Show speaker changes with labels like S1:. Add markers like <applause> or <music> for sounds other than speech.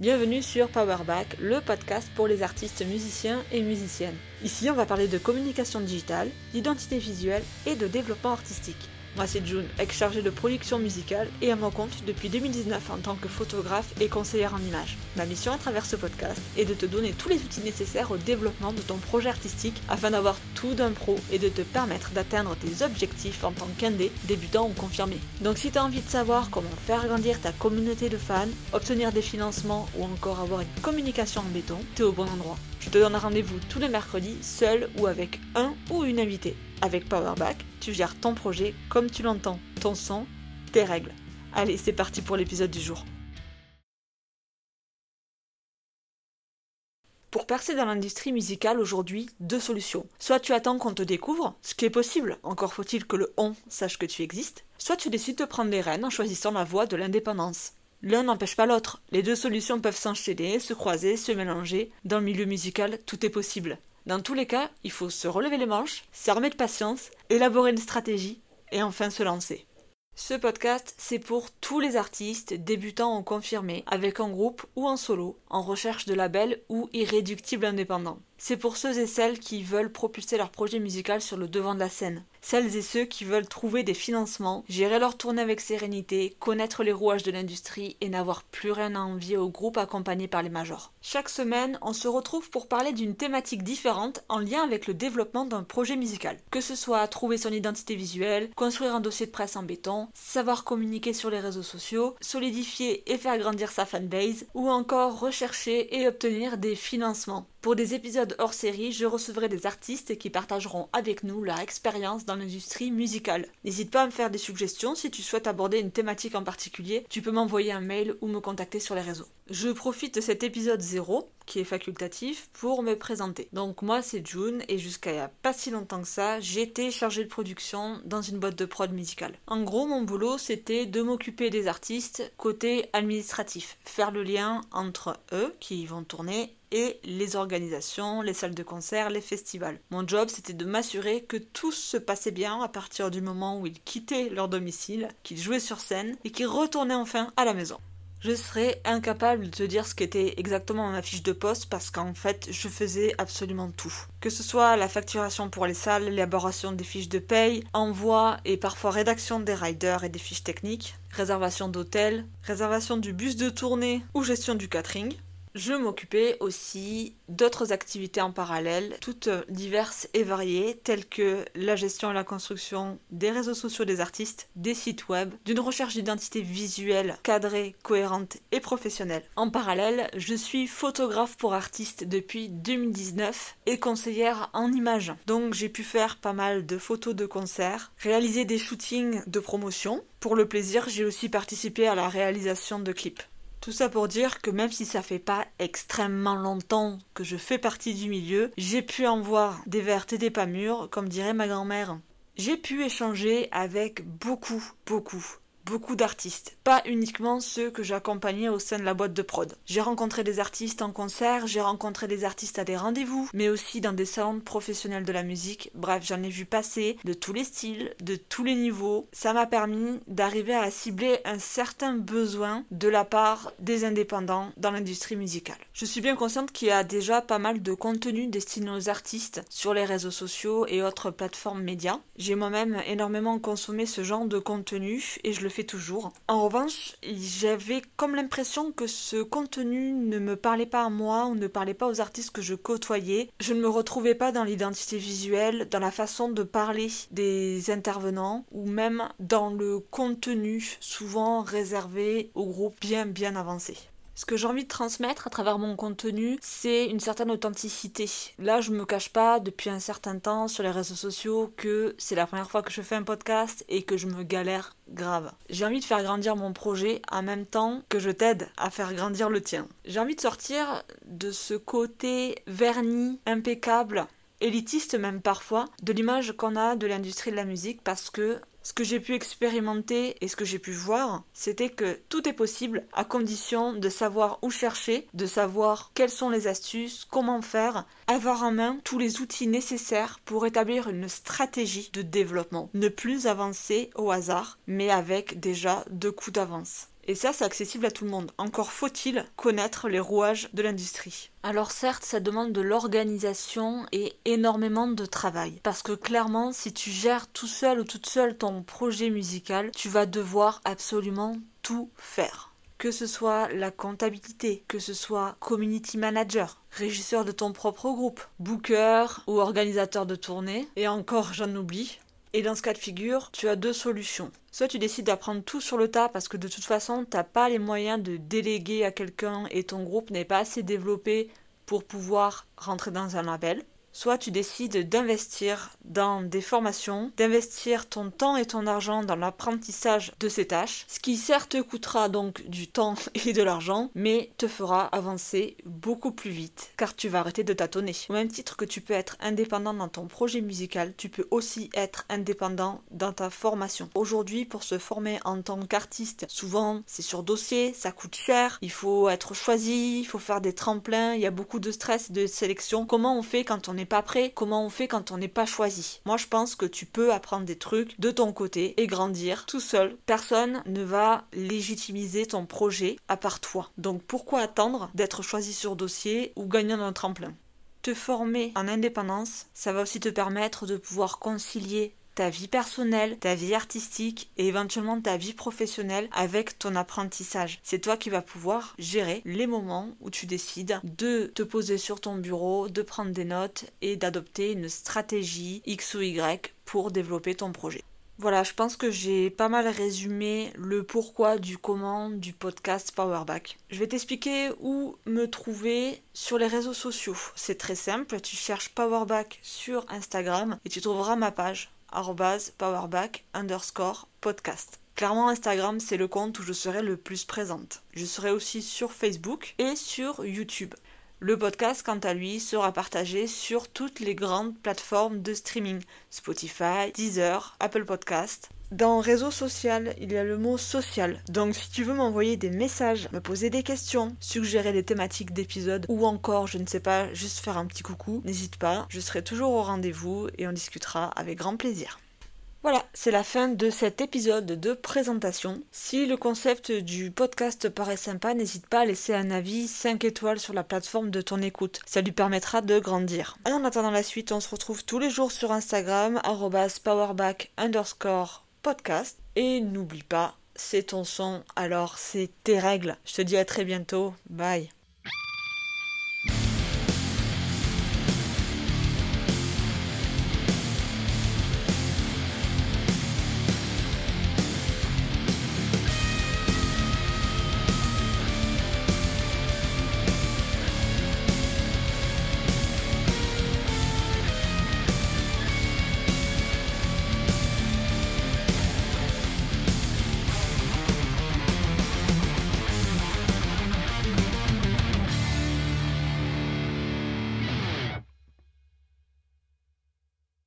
S1: Bienvenue sur Powerback, le podcast pour les artistes musiciens et musiciennes. Ici, on va parler de communication digitale, d'identité visuelle et de développement artistique. C'est June, ex-chargée de production musicale et à mon compte depuis 2019 en tant que photographe et conseillère en images. Ma mission à travers ce podcast est de te donner tous les outils nécessaires au développement de ton projet artistique afin d'avoir tout d'un pro et de te permettre d'atteindre tes objectifs en tant qu'indé, débutant ou confirmé. Donc si tu as envie de savoir comment faire grandir ta communauté de fans, obtenir des financements ou encore avoir une communication en béton, t'es au bon endroit. Je te donne rendez-vous tous les mercredis, seul ou avec un ou une invitée. Avec Powerback, tu gères ton projet comme tu l'entends, ton son, tes règles. Allez, c'est parti pour l'épisode du jour. Pour percer dans l'industrie musicale aujourd'hui, deux solutions. Soit tu attends qu'on te découvre, ce qui est possible, encore faut-il que le on sache que tu existes, soit tu décides de prendre les rênes en choisissant la voie de l'indépendance. L'un n'empêche pas l'autre. Les deux solutions peuvent s'enchaîner, se croiser, se mélanger. Dans le milieu musical, tout est possible. Dans tous les cas, il faut se relever les manches, s'armer de patience, élaborer une stratégie et enfin se lancer. Ce podcast, c'est pour tous les artistes, débutants ou confirmés, avec un groupe ou en solo, en recherche de label ou irréductible indépendant. C'est pour ceux et celles qui veulent propulser leur projet musical sur le devant de la scène. Celles et ceux qui veulent trouver des financements, gérer leur tournée avec sérénité, connaître les rouages de l'industrie et n'avoir plus rien à envier au groupe accompagné par les majors. Chaque semaine, on se retrouve pour parler d'une thématique différente en lien avec le développement d'un projet musical. Que ce soit trouver son identité visuelle, construire un dossier de presse en béton, savoir communiquer sur les réseaux sociaux, solidifier et faire grandir sa fanbase, ou encore rechercher et obtenir des financements. Pour des épisodes hors série, je recevrai des artistes qui partageront avec nous leur expérience dans l'industrie musicale. N'hésite pas à me faire des suggestions si tu souhaites aborder une thématique en particulier, tu peux m'envoyer un mail ou me contacter sur les réseaux. Je profite de cet épisode 0, qui est facultatif, pour me présenter. Donc moi c'est June et jusqu'à il pas si longtemps que ça, j'étais chargée de production dans une boîte de prod musicale. En gros, mon boulot c'était de m'occuper des artistes côté administratif, faire le lien entre eux qui vont tourner et les organisations, les salles de concert, les festivals. Mon job, c'était de m'assurer que tout se passait bien à partir du moment où ils quittaient leur domicile, qu'ils jouaient sur scène et qu'ils retournaient enfin à la maison. Je serais incapable de dire ce qu'était exactement ma fiche de poste parce qu'en fait, je faisais absolument tout. Que ce soit la facturation pour les salles, l'élaboration des fiches de paye, envoi et parfois rédaction des riders et des fiches techniques, réservation d'hôtel, réservation du bus de tournée ou gestion du catering, je m'occupais aussi d'autres activités en parallèle, toutes diverses et variées, telles que la gestion et la construction des réseaux sociaux des artistes, des sites web, d'une recherche d'identité visuelle cadrée, cohérente et professionnelle. En parallèle, je suis photographe pour artistes depuis 2019 et conseillère en images. Donc j'ai pu faire pas mal de photos de concerts, réaliser des shootings de promotion. Pour le plaisir, j'ai aussi participé à la réalisation de clips. Tout ça pour dire que même si ça fait pas extrêmement longtemps que je fais partie du milieu, j'ai pu en voir des vertes et des pas mûres, comme dirait ma grand-mère. J'ai pu échanger avec beaucoup, beaucoup beaucoup d'artistes, pas uniquement ceux que j'accompagnais au sein de la boîte de prod. J'ai rencontré des artistes en concert, j'ai rencontré des artistes à des rendez-vous, mais aussi dans des salons professionnels de la musique. Bref, j'en ai vu passer de tous les styles, de tous les niveaux. Ça m'a permis d'arriver à cibler un certain besoin de la part des indépendants dans l'industrie musicale. Je suis bien consciente qu'il y a déjà pas mal de contenu destiné aux artistes sur les réseaux sociaux et autres plateformes médias. J'ai moi-même énormément consommé ce genre de contenu et je le fais toujours. En revanche, j'avais comme l'impression que ce contenu ne me parlait pas à moi ou ne parlait pas aux artistes que je côtoyais. Je ne me retrouvais pas dans l'identité visuelle, dans la façon de parler des intervenants ou même dans le contenu souvent réservé aux groupes bien bien avancés. Ce que j'ai envie de transmettre à travers mon contenu, c'est une certaine authenticité. Là, je me cache pas depuis un certain temps sur les réseaux sociaux que c'est la première fois que je fais un podcast et que je me galère grave. J'ai envie de faire grandir mon projet en même temps que je t'aide à faire grandir le tien. J'ai envie de sortir de ce côté verni, impeccable élitiste même parfois, de l'image qu'on a de l'industrie de la musique parce que ce que j'ai pu expérimenter et ce que j'ai pu voir, c'était que tout est possible à condition de savoir où chercher, de savoir quelles sont les astuces, comment faire, avoir en main tous les outils nécessaires pour établir une stratégie de développement. Ne plus avancer au hasard, mais avec déjà deux coups d'avance. Et ça, c'est accessible à tout le monde. Encore faut-il connaître les rouages de l'industrie. Alors certes, ça demande de l'organisation et énormément de travail. Parce que clairement, si tu gères tout seul ou toute seule ton projet musical, tu vas devoir absolument tout faire que ce soit la comptabilité, que ce soit community manager, régisseur de ton propre groupe, booker ou organisateur de tournée, et encore j'en oublie. Et dans ce cas de figure, tu as deux solutions. Soit tu décides d'apprendre tout sur le tas parce que de toute façon, tu n'as pas les moyens de déléguer à quelqu'un et ton groupe n'est pas assez développé pour pouvoir rentrer dans un label soit tu décides d'investir dans des formations, d'investir ton temps et ton argent dans l'apprentissage de ces tâches, ce qui certes coûtera donc du temps <laughs> et de l'argent, mais te fera avancer beaucoup plus vite, car tu vas arrêter de tâtonner. Au même titre que tu peux être indépendant dans ton projet musical, tu peux aussi être indépendant dans ta formation. Aujourd'hui, pour se former en tant qu'artiste, souvent c'est sur dossier, ça coûte cher, il faut être choisi, il faut faire des tremplins, il y a beaucoup de stress, de sélection. Comment on fait quand on est pas prêt, comment on fait quand on n'est pas choisi? Moi, je pense que tu peux apprendre des trucs de ton côté et grandir tout seul. Personne ne va légitimiser ton projet à part toi. Donc pourquoi attendre d'être choisi sur dossier ou gagner un tremplin? Te former en indépendance, ça va aussi te permettre de pouvoir concilier ta vie personnelle, ta vie artistique et éventuellement ta vie professionnelle avec ton apprentissage. C'est toi qui vas pouvoir gérer les moments où tu décides de te poser sur ton bureau, de prendre des notes et d'adopter une stratégie X ou Y pour développer ton projet. Voilà, je pense que j'ai pas mal résumé le pourquoi du comment du podcast Powerback. Je vais t'expliquer où me trouver sur les réseaux sociaux. C'est très simple, tu cherches Powerback sur Instagram et tu trouveras ma page powerback underscore podcast. Clairement, Instagram, c'est le compte où je serai le plus présente. Je serai aussi sur Facebook et sur YouTube. Le podcast, quant à lui, sera partagé sur toutes les grandes plateformes de streaming Spotify, Deezer, Apple Podcast. Dans réseau social, il y a le mot social. Donc si tu veux m'envoyer des messages, me poser des questions, suggérer des thématiques d'épisodes ou encore, je ne sais pas, juste faire un petit coucou, n'hésite pas, je serai toujours au rendez-vous et on discutera avec grand plaisir. Voilà, c'est la fin de cet épisode de présentation. Si le concept du podcast paraît sympa, n'hésite pas à laisser un avis 5 étoiles sur la plateforme de ton écoute. Ça lui permettra de grandir. En attendant la suite, on se retrouve tous les jours sur Instagram, powerback underscore podcast. Et n'oublie pas, c'est ton son, alors c'est tes règles. Je te dis à très bientôt. Bye.